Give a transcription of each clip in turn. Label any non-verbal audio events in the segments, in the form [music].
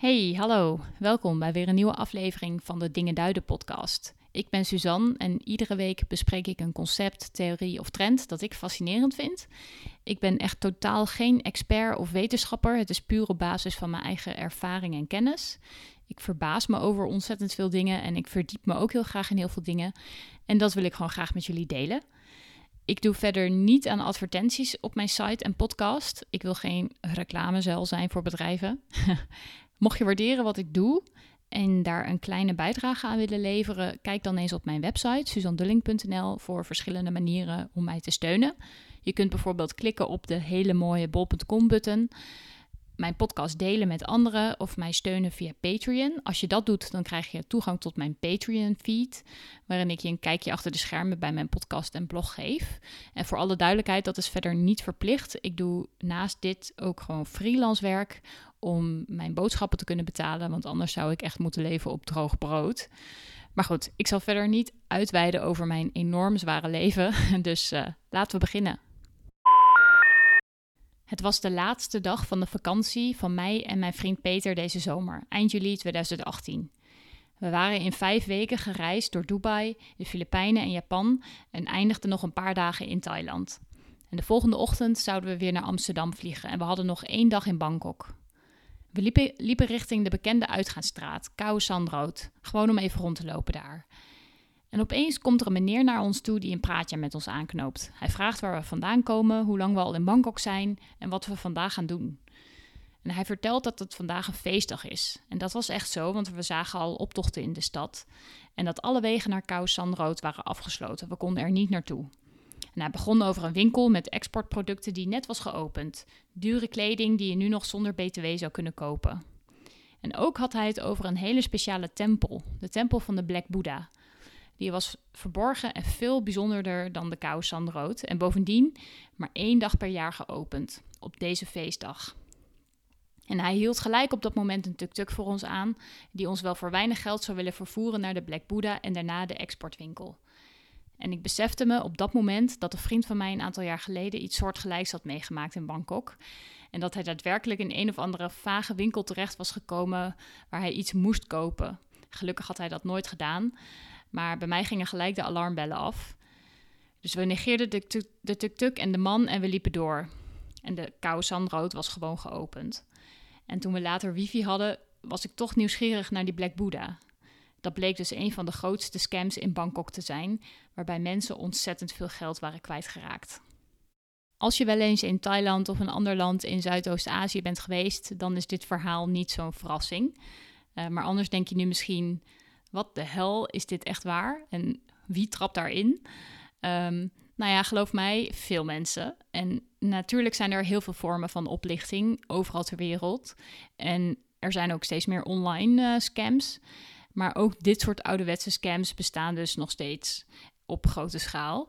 Hey, hallo. Welkom bij weer een nieuwe aflevering van de Dingen Duiden podcast. Ik ben Suzanne en iedere week bespreek ik een concept, theorie of trend dat ik fascinerend vind. Ik ben echt totaal geen expert of wetenschapper. Het is puur op basis van mijn eigen ervaring en kennis. Ik verbaas me over ontzettend veel dingen en ik verdiep me ook heel graag in heel veel dingen. En dat wil ik gewoon graag met jullie delen. Ik doe verder niet aan advertenties op mijn site en podcast. Ik wil geen reclamezuil zijn voor bedrijven. [laughs] Mocht je waarderen wat ik doe en daar een kleine bijdrage aan willen leveren, kijk dan eens op mijn website suzandulling.nl voor verschillende manieren om mij te steunen. Je kunt bijvoorbeeld klikken op de hele mooie bol.com button mijn podcast delen met anderen of mij steunen via Patreon. Als je dat doet, dan krijg je toegang tot mijn Patreon-feed, waarin ik je een kijkje achter de schermen bij mijn podcast en blog geef. En voor alle duidelijkheid, dat is verder niet verplicht. Ik doe naast dit ook gewoon freelance werk om mijn boodschappen te kunnen betalen, want anders zou ik echt moeten leven op droog brood. Maar goed, ik zal verder niet uitweiden over mijn enorm zware leven, [laughs] dus uh, laten we beginnen. Het was de laatste dag van de vakantie van mij en mijn vriend Peter deze zomer, eind juli 2018. We waren in vijf weken gereisd door Dubai, de Filipijnen en Japan en eindigden nog een paar dagen in Thailand. En de volgende ochtend zouden we weer naar Amsterdam vliegen en we hadden nog één dag in Bangkok. We liepen, richting de bekende uitgaansstraat, Khao San Road, gewoon om even rond te lopen daar. En opeens komt er een meneer naar ons toe die een praatje met ons aanknoopt. Hij vraagt waar we vandaan komen, hoe lang we al in Bangkok zijn en wat we vandaag gaan doen. En hij vertelt dat het vandaag een feestdag is. En dat was echt zo, want we zagen al optochten in de stad. En dat alle wegen naar Khao San Road waren afgesloten. We konden er niet naartoe. En hij begon over een winkel met exportproducten die net was geopend. Dure kleding die je nu nog zonder BTW zou kunnen kopen. En ook had hij het over een hele speciale tempel, de tempel van de Black Buddha. Die was verborgen en veel bijzonderder dan de Kous Sandrood. En bovendien maar één dag per jaar geopend, op deze feestdag. En hij hield gelijk op dat moment een tuk-tuk voor ons aan, die ons wel voor weinig geld zou willen vervoeren naar de Black Buddha en daarna de exportwinkel. En ik besefte me op dat moment dat een vriend van mij een aantal jaar geleden iets soortgelijks had meegemaakt in Bangkok. En dat hij daadwerkelijk in een of andere vage winkel terecht was gekomen waar hij iets moest kopen. Gelukkig had hij dat nooit gedaan. Maar bij mij gingen gelijk de alarmbellen af. Dus we negeerden de tuk-tuk en de man en we liepen door. En de Koude Sandrood was gewoon geopend. En toen we later wifi hadden, was ik toch nieuwsgierig naar die Black Buddha. Dat bleek dus een van de grootste scams in Bangkok te zijn, waarbij mensen ontzettend veel geld waren kwijtgeraakt. Als je wel eens in Thailand of een ander land in Zuidoost-Azië bent geweest, dan is dit verhaal niet zo'n verrassing. Uh, maar anders denk je nu misschien, wat de hel is dit echt waar? En wie trapt daarin? Um, nou ja, geloof mij, veel mensen. En natuurlijk zijn er heel veel vormen van oplichting overal ter wereld. En er zijn ook steeds meer online uh, scams. Maar ook dit soort ouderwetse scams bestaan dus nog steeds op grote schaal.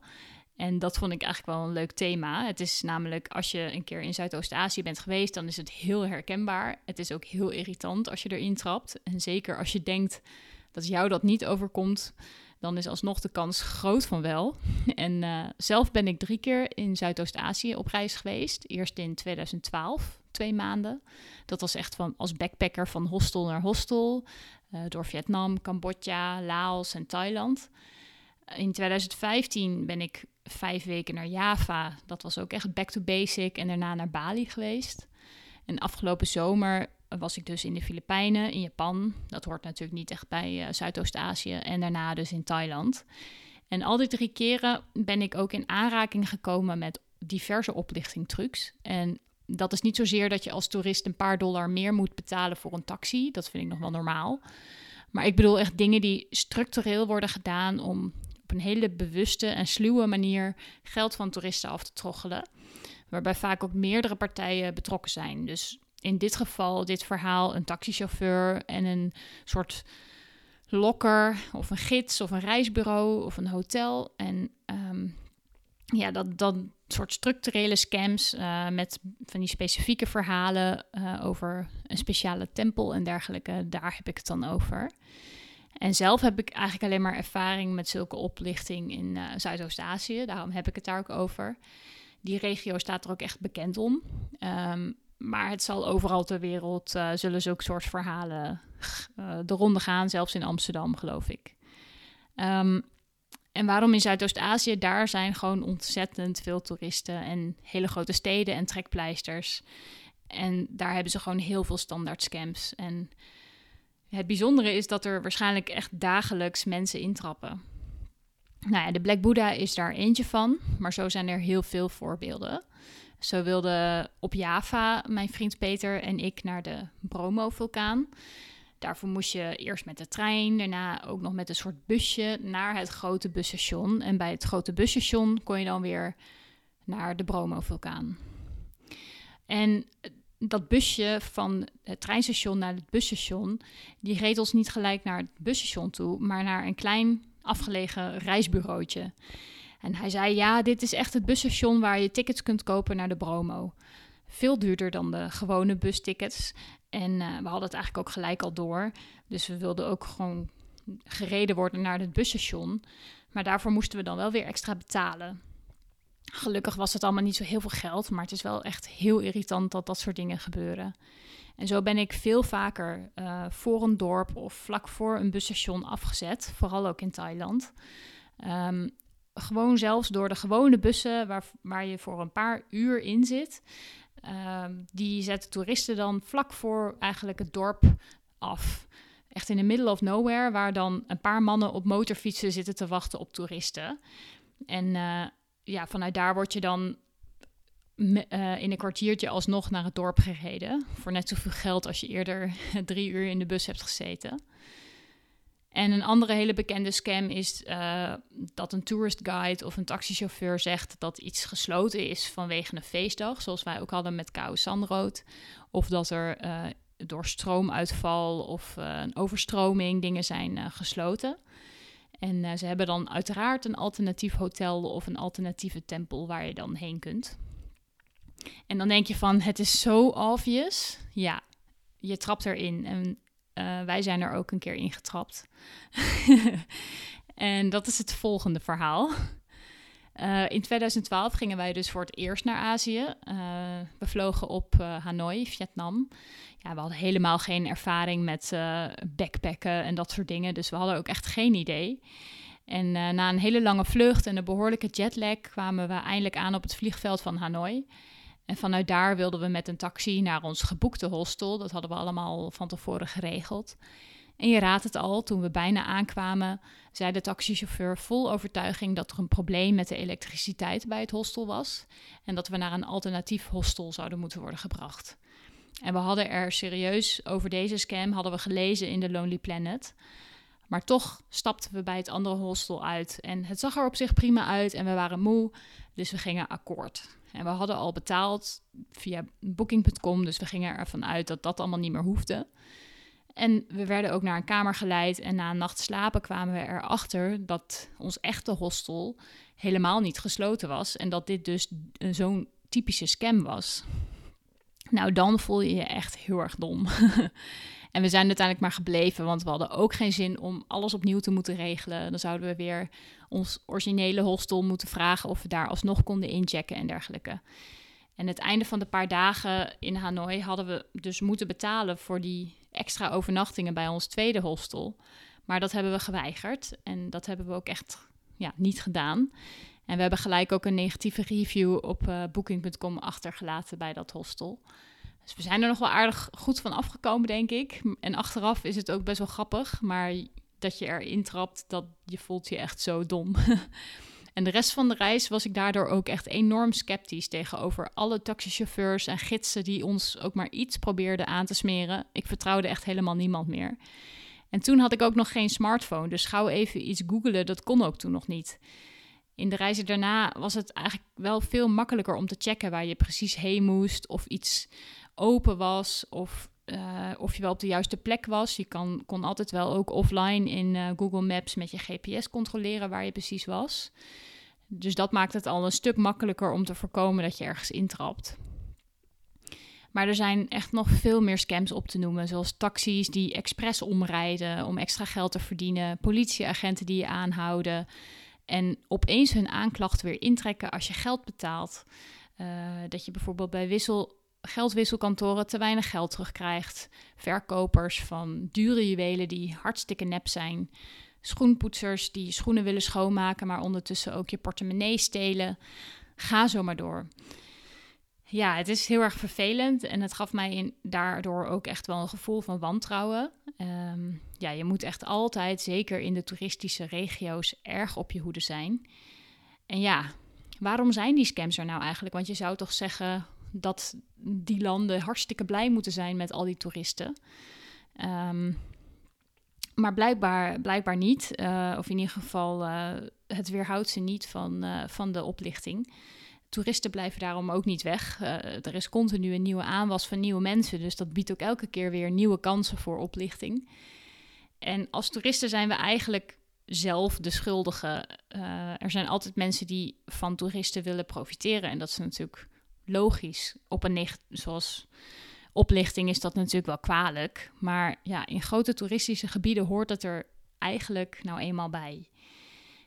En dat vond ik eigenlijk wel een leuk thema. Het is namelijk, als je een keer in Zuidoost-Azië bent geweest, dan is het heel herkenbaar. Het is ook heel irritant als je erin trapt. En zeker als je denkt dat jou dat niet overkomt, dan is alsnog de kans groot van wel. [laughs] En uh, zelf ben ik drie keer in Zuidoost-Azië op reis geweest. Eerst in 2012, twee maanden. Dat was echt van als backpacker van hostel naar hostel. Uh, door Vietnam, Cambodja, Laos en Thailand. In 2015 ben ik vijf weken naar Java. Dat was ook echt back to basic. En daarna naar Bali geweest. En afgelopen zomer was ik dus in de Filipijnen, in Japan. Dat hoort natuurlijk niet echt bij uh, Zuidoost-Azië. En daarna dus in Thailand. En al die drie keren ben ik ook in aanraking gekomen met diverse oplichtingtrucs. En dat is niet zozeer dat je als toerist een paar dollar meer moet betalen voor een taxi. Dat vind ik nog wel normaal. Maar ik bedoel echt dingen die structureel worden gedaan om op een hele bewuste en sluwe manier geld van toeristen af te troggelen. Waarbij vaak ook meerdere partijen betrokken zijn. Dus in dit geval, dit verhaal, een taxichauffeur en een soort lokker of een gids of een reisbureau of een hotel. En ehm, ja, dat, dat soort structurele scams uh, met van die specifieke verhalen uh, over een speciale tempel en dergelijke, daar heb ik het dan over. En zelf heb ik eigenlijk alleen maar ervaring met zulke oplichting in uh, Zuidoost-Azië. Daarom heb ik het daar ook over. Die regio staat er ook echt bekend om. Um, maar het zal overal ter wereld, uh, zullen zulke soort verhalen uh, de ronde gaan, zelfs in Amsterdam, geloof ik. Um, en waarom in Zuidoost-Azië? Daar zijn gewoon ontzettend veel toeristen en hele grote steden en trekpleisters. En daar hebben ze gewoon heel veel standaard scams. En het bijzondere is dat er waarschijnlijk echt dagelijks mensen intrappen. Nou ja, de Black Buddha is daar eentje van, maar zo zijn er heel veel voorbeelden. Zo wilden op Java mijn vriend Peter en ik naar de Bromo-vulkaan. Daarvoor moest je eerst met de trein, daarna ook nog met een soort busje naar het grote busstation. En bij het grote busstation kon je dan weer naar de Bromo-vulkaan. En dat busje van het treinstation naar het busstation, die reed ons niet gelijk naar het busstation toe, maar naar een klein afgelegen reisbureautje. En hij zei: Ja, dit is echt het busstation waar je tickets kunt kopen naar de Bromo. Veel duurder dan de gewone bustickets. En uh, we hadden het eigenlijk ook gelijk al door. Dus we wilden ook gewoon gereden worden naar het busstation. Maar daarvoor moesten we dan wel weer extra betalen. Gelukkig was het allemaal niet zo heel veel geld, maar het is wel echt heel irritant dat dat soort dingen gebeuren. En zo ben ik veel vaker uh, voor een dorp of vlak voor een busstation afgezet, vooral ook in Thailand. Um, gewoon zelfs door de gewone bussen waar, waar je voor een paar uur in zit. Um, die zetten toeristen dan vlak voor eigenlijk het dorp af. Echt in the middle of nowhere, waar dan een paar mannen op motorfietsen zitten te wachten op toeristen. En uh, ja, vanuit daar word je dan uh, in een kwartiertje alsnog naar het dorp gereden. Voor net zoveel geld als je eerder [laughs] drie uur in de bus hebt gezeten. En een andere hele bekende scam is uh, dat een tourist guide of een taxichauffeur zegt dat iets gesloten is vanwege een feestdag, zoals wij ook hadden met Kou Sandrood. Of dat er uh, door stroomuitval of uh, een overstroming dingen zijn gesloten. En ze hebben dan uiteraard een alternatief hotel of een alternatieve tempel waar je dan heen kunt. En dan denk je van, het is zo obvious. Ja, je trapt erin. En uh, wij zijn er ook een keer in getrapt. [laughs] en dat is het volgende verhaal. Uh, in 2012 gingen wij dus voor het eerst naar Azië. Uh, we vlogen op Hanoi, Vietnam. Ja, we hadden helemaal geen ervaring met backpacken en dat soort dingen. Dus we hadden ook echt geen idee. En na een hele lange vlucht en een behoorlijke jetlag kwamen we eindelijk aan op het vliegveld van Hanoi. En vanuit daar wilden we met een taxi naar ons geboekte hostel. Dat hadden we allemaal van tevoren geregeld. En je raadt het al, toen we bijna aankwamen, zei de taxichauffeur vol overtuiging dat er een probleem met de elektriciteit bij het hostel was. En dat we naar een alternatief hostel zouden moeten worden gebracht. En we hadden er serieus over deze scam hadden we gelezen in de Lonely Planet. Maar toch stapten we bij het andere hostel uit. En het zag er op zich prima uit en we waren moe, dus we gingen akkoord. En we hadden al betaald via booking.com, dus we gingen ervan uit dat dat allemaal niet meer hoefde. En we werden ook naar een kamer geleid en na een nacht slapen kwamen we erachter dat ons echte hostel helemaal niet gesloten was en dat dit dus zo'n typische scam was. Nou, dan voel je je echt heel erg dom. [laughs] En we zijn uiteindelijk maar gebleven, want we hadden ook geen zin om alles opnieuw te moeten regelen. Dan zouden we weer ons originele hostel moeten vragen of we daar alsnog konden inchecken en dergelijke. En het einde van de paar dagen in Hanoi hadden we dus moeten betalen voor die extra overnachtingen bij ons tweede hostel. Maar dat hebben we geweigerd en dat hebben we ook echt ja, niet gedaan. En we hebben gelijk ook een negatieve review op uh, booking.com achtergelaten bij dat hostel. Dus we zijn er nog wel aardig goed van afgekomen, denk ik. En achteraf is het ook best wel grappig, maar dat je erin trapt, dat je voelt je echt zo dom. [laughs] en de rest van de reis was ik daardoor ook echt enorm sceptisch tegenover alle taxichauffeurs en gidsen die ons ook maar iets probeerden aan te smeren. Ik vertrouwde echt helemaal niemand meer. En toen had ik ook nog geen smartphone, dus gauw even iets googelen, dat kon ook toen nog niet. In de reizen daarna was het eigenlijk wel veel makkelijker om te checken waar je precies heen moest of iets open was of uh, of je wel op de juiste plek was. Je kan, kon altijd wel ook offline in uh, Google Maps met je GPS controleren waar je precies was. Dus dat maakt het al een stuk makkelijker om te voorkomen dat je ergens intrapt. Maar er zijn echt nog veel meer scams op te noemen, zoals taxis die expres omrijden om extra geld te verdienen, politieagenten die je aanhouden en opeens hun aanklacht weer intrekken als je geld betaalt. Uh, dat je bijvoorbeeld bij Wissel geldwisselkantoren te weinig geld terugkrijgt. Verkopers van dure juwelen die hartstikke nep zijn. Schoenpoetsers die schoenen willen schoonmaken, maar ondertussen ook je portemonnee stelen. Ga zo maar door. Ja, het is heel erg vervelend en het gaf mij in, daardoor ook echt wel een gevoel van wantrouwen. Ehm, ja, je moet echt altijd, zeker in de toeristische regio's, erg op je hoede zijn. En ja, waarom zijn die scams er nou eigenlijk? Want je zou toch zeggen dat die landen hartstikke blij moeten zijn met al die toeristen. Um, maar blijkbaar, blijkbaar niet. Uh, of in ieder geval, uh, het weerhoudt ze niet van, uh, van de oplichting. Toeristen blijven daarom ook niet weg. er is continu een nieuwe aanwas van nieuwe mensen. Dus dat biedt ook elke keer weer nieuwe kansen voor oplichting. En als toeristen zijn we eigenlijk zelf de schuldigen. er zijn altijd mensen die van toeristen willen profiteren. En dat is natuurlijk logisch. Op een zoals oplichting is dat natuurlijk wel kwalijk. Maar ja, in grote toeristische gebieden hoort dat er eigenlijk nou eenmaal bij.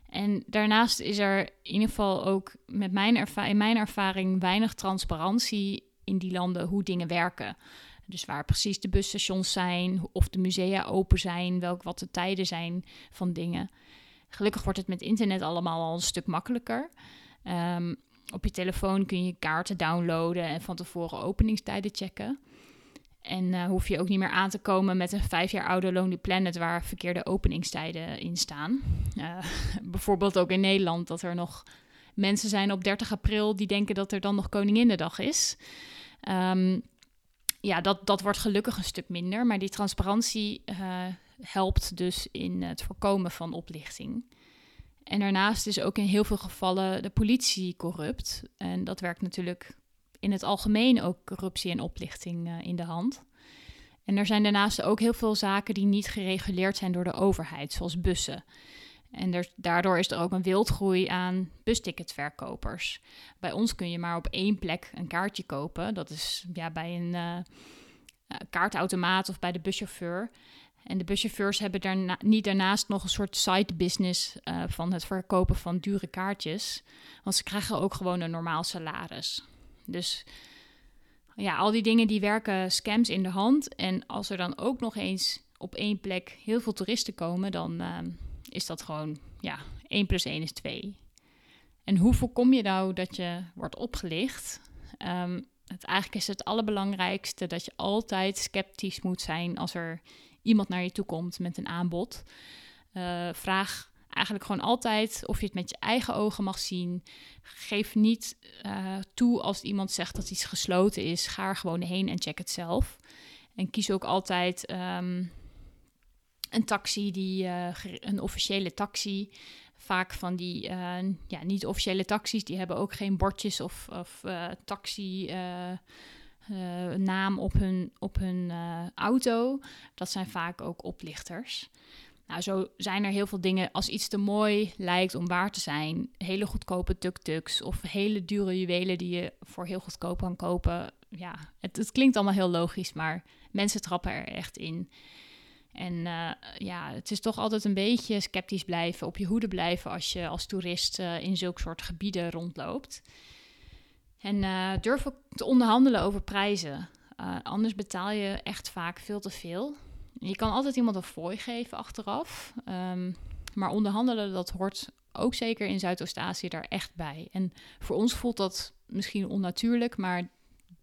En daarnaast is er in ieder geval ook met mijn in mijn ervaring weinig transparantie in die landen hoe dingen werken. Dus waar precies de busstations zijn, of de musea open zijn, welk wat de tijden zijn van dingen. Gelukkig wordt het met internet allemaal al een stuk makkelijker. Um, op je telefoon kun je kaarten downloaden en van tevoren openingstijden checken. En uh, hoef je ook niet meer aan te komen met een vijf jaar oude Lonely Planet waar verkeerde openingstijden in staan. Uh, [laughs] bijvoorbeeld ook in Nederland dat er nog mensen zijn op 30 april die denken dat er dan nog Koninginnedag is. Um, ja, dat, dat wordt gelukkig een stuk minder, maar die transparantie uh, helpt dus in het voorkomen van oplichting. En daarnaast is ook in heel veel gevallen de politie corrupt. En dat werkt natuurlijk in het algemeen ook corruptie en oplichting uh, in de hand. En er zijn daarnaast ook heel veel zaken die niet gereguleerd zijn door de overheid, zoals bussen. En er, daardoor is er ook een wildgroei aan busticketverkopers. Bij ons kun je maar op één plek een kaartje kopen. Dat is ja, bij een uh, kaartautomaat of bij de buschauffeur. En de buschauffeurs hebben daarna, niet daarnaast nog een soort side business uh, van het verkopen van dure kaartjes. Want ze krijgen ook gewoon een normaal salaris. Dus ja, al die dingen die werken scams in de hand. En als er dan ook nog eens op één plek heel veel toeristen komen, dan uh, is dat gewoon, ja, 1 plus 1 is 2. En hoe voorkom je nou dat je wordt opgelicht? Um, het, eigenlijk is het allerbelangrijkste dat je altijd sceptisch moet zijn als er iemand naar je toe komt met een aanbod. Uh, vraag eigenlijk gewoon altijd of je het met je eigen ogen mag zien. Geef niet uh, toe als iemand zegt dat iets gesloten is. Ga er gewoon heen en check het zelf. En kies ook altijd um, een taxi, die, uh, een officiële taxi. Vaak van die ja, niet-officiële taxis, die hebben ook geen bordjes of, of taxi uh, naam op hun, op hun uh, auto. Dat zijn vaak ook oplichters. Nou, zo zijn er heel veel dingen. Als iets te mooi lijkt om waar te zijn, hele goedkope tuk-tuks of hele dure juwelen die je voor heel goedkoop kan kopen. Ja, het, het klinkt allemaal heel logisch, maar mensen trappen er echt in. En uh, ja, het is toch altijd een beetje sceptisch blijven, op je hoede blijven als je als toerist in zulke soort gebieden rondloopt. En uh, durf ook te onderhandelen over prijzen. Uh, anders betaal je echt vaak veel te veel. Je kan altijd iemand een fooi geven achteraf. Um, maar onderhandelen, dat hoort ook zeker in Zuidoost-Azië daar echt bij. En voor ons voelt dat misschien onnatuurlijk, maar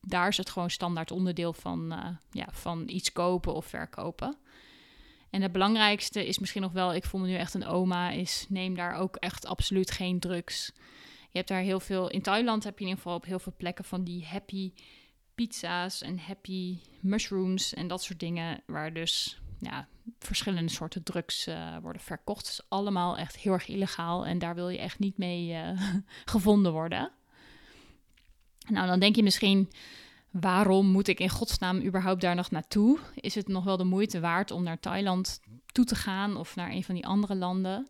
daar is het gewoon standaard onderdeel van, uh, ja, van iets kopen of verkopen. En het belangrijkste is misschien nog wel, ik voel me nu echt een oma, is neem daar ook echt absoluut geen drugs. Je hebt daar heel veel. In Thailand heb je in ieder geval op heel veel plekken van die happy pizza's en happy mushrooms en dat soort dingen. Waar dus ja, verschillende soorten drugs uh, worden verkocht. Het allemaal echt heel erg illegaal en daar wil je echt niet mee uh, [laughs] gevonden worden. Nou, dan denk je misschien, waarom moet ik in godsnaam überhaupt daar nog naartoe? Is het nog wel de moeite waard om naar Thailand toe te gaan of naar een van die andere landen?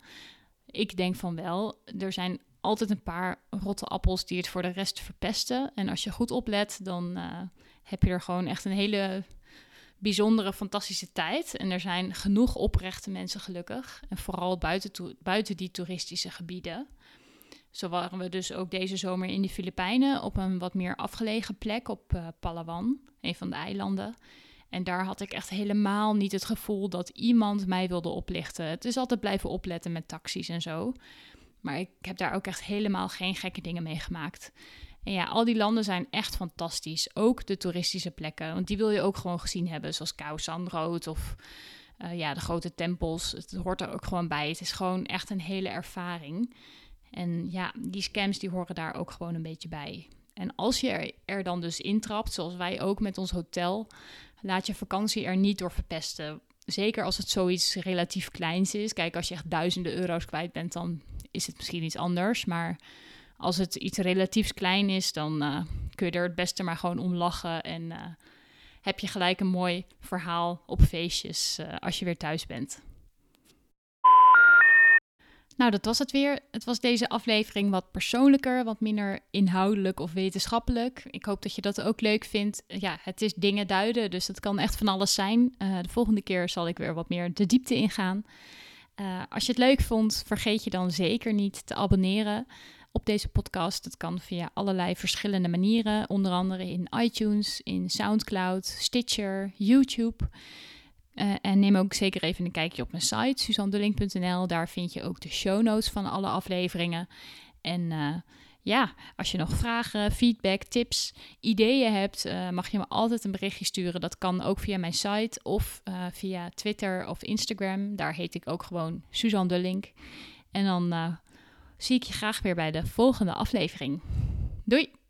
Ik denk van wel. Er zijn altijd een paar rotte appels die het voor de rest verpesten. En als je goed oplet, dan uh, heb je er gewoon echt een hele bijzondere, fantastische tijd. En er zijn genoeg oprechte mensen gelukkig. En vooral buiten, buiten die toeristische gebieden. Zo waren we dus ook deze zomer in de Filipijnen op een wat meer afgelegen plek op uh, Palawan, een van de eilanden. En daar had ik echt helemaal niet het gevoel dat iemand mij wilde oplichten. Het is altijd blijven opletten met taxis en zo. Maar ik heb daar ook echt helemaal geen gekke dingen mee gemaakt. En ja, al die landen zijn echt fantastisch. Ook de toeristische plekken. Want die wil je ook gewoon gezien hebben. Zoals Khao San of uh, ja, de grote tempels. Het hoort er ook gewoon bij. Het is gewoon echt een hele ervaring. En ja, die scams die horen daar ook gewoon een beetje bij. En als je er, er dan dus intrapt, zoals wij ook met ons hotel, laat je vakantie er niet door verpesten. Zeker als het zoiets relatief kleins is. Kijk, als je echt duizenden euro's kwijt bent, dan is het misschien iets anders. Maar als het iets relatiefs klein is, dan uh, kun je er het beste maar gewoon om lachen. En uh, heb je gelijk een mooi verhaal op feestjes uh, als je weer thuis bent. Nou, dat was het weer. Het was deze aflevering wat persoonlijker, wat minder inhoudelijk of wetenschappelijk. Ik hoop dat je dat ook leuk vindt. Ja, het is dingen duiden, dus het kan echt van alles zijn. De volgende keer zal ik weer wat meer de diepte ingaan. Uh, als je het leuk vond, vergeet je dan zeker niet te abonneren op deze podcast. Dat kan via allerlei verschillende manieren, onder andere in iTunes, in SoundCloud, Stitcher, YouTube. Uh, en neem ook zeker even een kijkje op mijn site, suzandulling.nl. Daar vind je ook de show notes van alle afleveringen. En uh, ja, als je nog vragen, feedback, tips, ideeën hebt, uh, mag je me altijd een berichtje sturen. Dat kan ook via mijn site of via Twitter of Instagram. Daar heet ik ook gewoon Suzanne Dullink. En dan zie ik je graag weer bij de volgende aflevering. Doei!